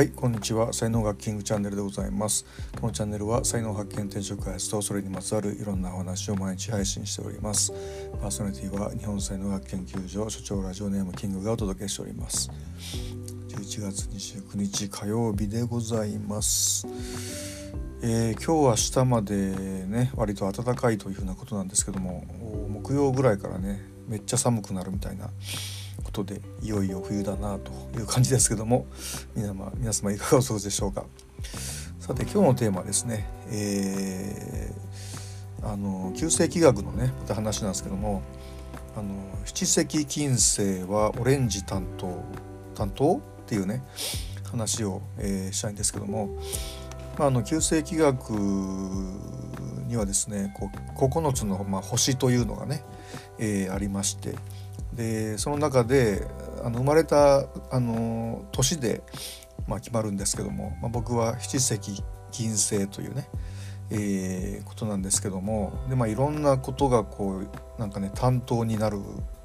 はいこんにちは。才能学キングチャンネルでございます。このチャンネルは才能発見転職開発とそれにまつわるいろんなお話を毎日配信しております。パーソナリティは日本才能学研究所所長ラジオネームキングがお届けしております。11月29日火曜日でございます。えー、今日明日までね割と暖かいというふうなことなんですけども木曜ぐらいからねめっちゃ寒くなるみたいなことでいよいよ冬だなという感じですけども皆様皆様いかがお過ごしでしょうか。さて今日のテーマはですね、えー、あの旧世紀学のねまた話なんですけどもあの七石金星はオレンジ担当担当っていうね話を、えー、したいんですけども、まあ、あの旧世紀学にはですねこう9つの、まあ、星というのがね、えー、ありましてでその中であの生まれたあの年で、まあ、決まるんですけども、まあ、僕は七石金星というね、えー、ことなんですけどもで、まあ、いろんなことがこうなんかね担当になる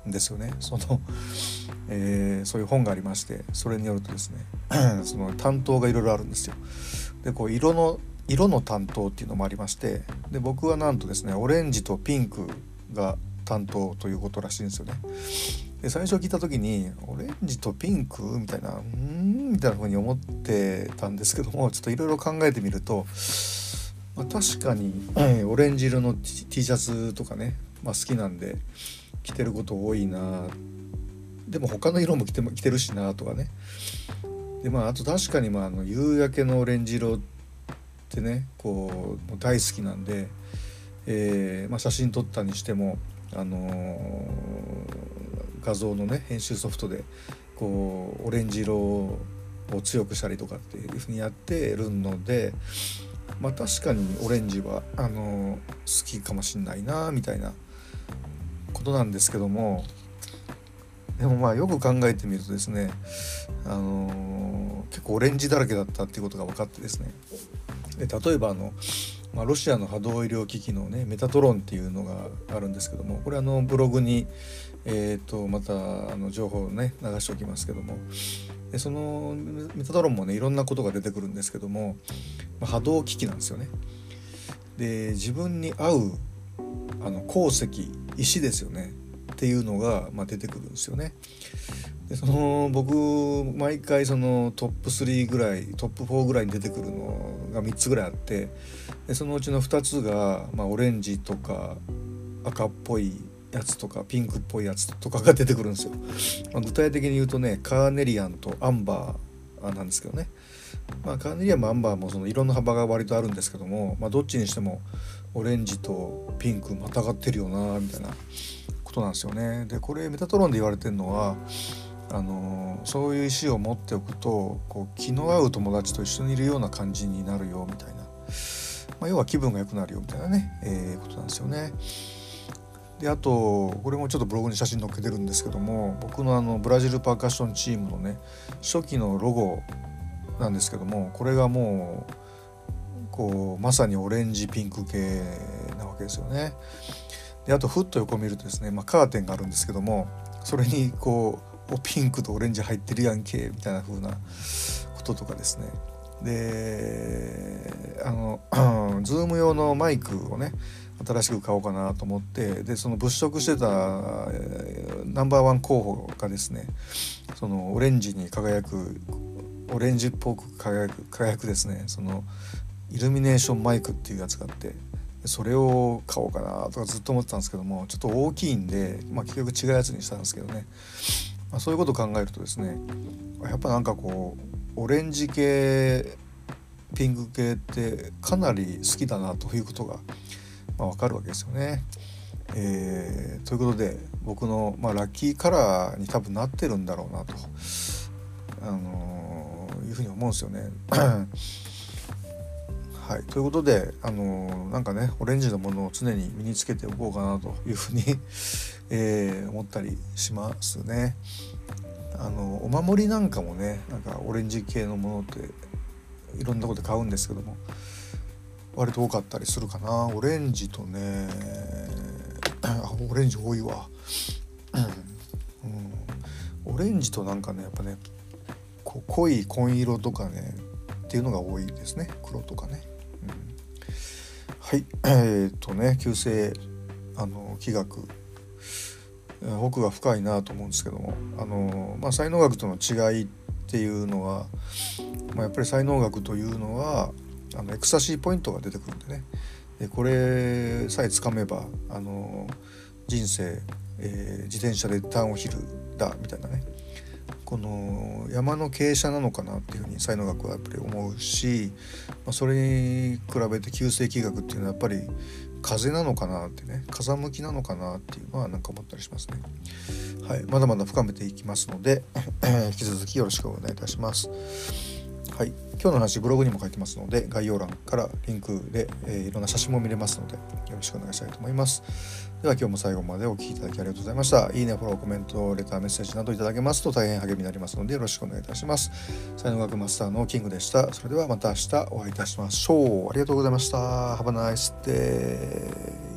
んですよねその、えー、そういう本がありましてそれによるとですね その担当がいろいろあるんですよ。でこう色の色の担当っていうのもありましてで僕はなんとですねオレンジとピンクが担当ということらしいんですよね。で最初聞いた時にオレンジとピンクみたいなうんみたいな風に思ってたんですけどもちょっといろいろ考えてみると、まあ、確かにえ、オレンジ色の T シャツとかね、まあ、好きなんで着てること多いなでも他の色も着て着てるしなとかねでまああと確かにまああの夕焼けのオレンジ色ってねこう大好きなんで、えーまあ、写真撮ったにしてもあの画像のね編集ソフトでこうオレンジ色を強くしたりとかっていうふうにやってるのでまあ確かにオレンジはあの好きかもしんないなみたいなことなんですけどもでもまあよく考えてみるとですねあの結構オレンジだらけだったっていうことが分かってですね。で例えばあのまあ、ロシアの波動医療機器のねメタトロンっていうのがあるんですけどもこれあのブログに、えーと、またあの情報をね流しておきますけどもでそのメタトロンもねいろんなことが出てくるんですけども、まあ、波動機器なんですよね。で自分に合うあの鉱石石ですよねっていうのが、まあ、出てくるんですよね。でその僕毎回そのトップ3ぐらいトップ4ぐらいに出てくるのが3つぐらいあってでそのうちの2つが、まあ、オレンジとか赤っぽいやつとかピンクっぽいやつとかが出てくるんですよ。まあ、具体的に言うとねカーネリアンとアンバーなんですけどね。まあ、カーネリアンもアンバーもその色の幅が割とあるんですけども、まあ、どっちにしてもオレンジとピンクまたがってるよなみたいなことなんですよね。でこれメタトロンで言われてるのはあのそういう意思を持っておくとこう気の合う友達と一緒にいるような感じになるよみたいな、まあ、要は気分が良くなるよみたいなね、えー、ことなんですよね。であとこれもちょっとブログに写真載っけてるんですけども僕のあのブラジルパーカッションチームのね初期のロゴなんですけどもこれがもうこうまさにオレンジピンク系なわけですよね。であとふっと横見るとですね、まあ、カーテンがあるんですけどもそれにこうピンクとオレンジ入ってるやんけみたいな風なこととかですね。であの Zoom 用のマイクをね新しく買おうかなと思ってでその物色してたナンバーワン候補がですねそのオレンジに輝くオレンジっぽく輝く輝くですねそのイルミネーションマイクっていうやつがあってそれを買おうかなとかずっと思ってたんですけどもちょっと大きいんで、まあ、結局違うやつにしたんですけどねまあ、そういうことを考えるとですねやっぱなんかこうオレンジ系ピンク系ってかなり好きだなということが、まあ、分かるわけですよね。えー、ということで僕の、まあ、ラッキーカラーに多分なってるんだろうなと、あのー、いうふうに思うんですよね。はい、ということで、あのー、なんかねオレンジのものを常に身につけておこうかなというふうに えー、思ったりしますね。あのお守りなんかもねなんかオレンジ系のものっていろんなとこで買うんですけども割と多かったりするかな。オレンジとね オレンジ多いわ、うん、オレンジとなんかねやっぱね濃い紺色とかねっていうのが多いですね。黒とかね、はい。えー、っとね旧姓あの気学。奥が深いなと思うんですけども。あの、まあ、才能学との違いっていうのは、まあ、やっぱり才能学というのはあのエクサシーポイントが出てくるんでね。でこれさえつかめばあの人生、えー、自転車でダウンヒルだみたいなね。この山の傾斜なのかなっていうふうに才能学はやっぱり思うし、まあ、それに比べて旧世紀学っていうのはやっぱり風なのかなってね風向きなのかなっていうのはなんか思ったりしますね。はい、まだまだ深めていきますので 引き続きよろしくお願いいたします。はい、今日の話ブログにも書いてますので概要欄からリンクで、えー、いろんな写真も見れますのでよろしくお願いしたいと思います。では今日も最後までお聴きいただきありがとうございました。いいね、フォロー、コメント、レター、メッセージなどいただけますと大変励みになりますのでよろしくお願いいたします。才能学マスターのキングでした。それではまた明日お会いいたしましょう。ありがとうございました。Have a nice day.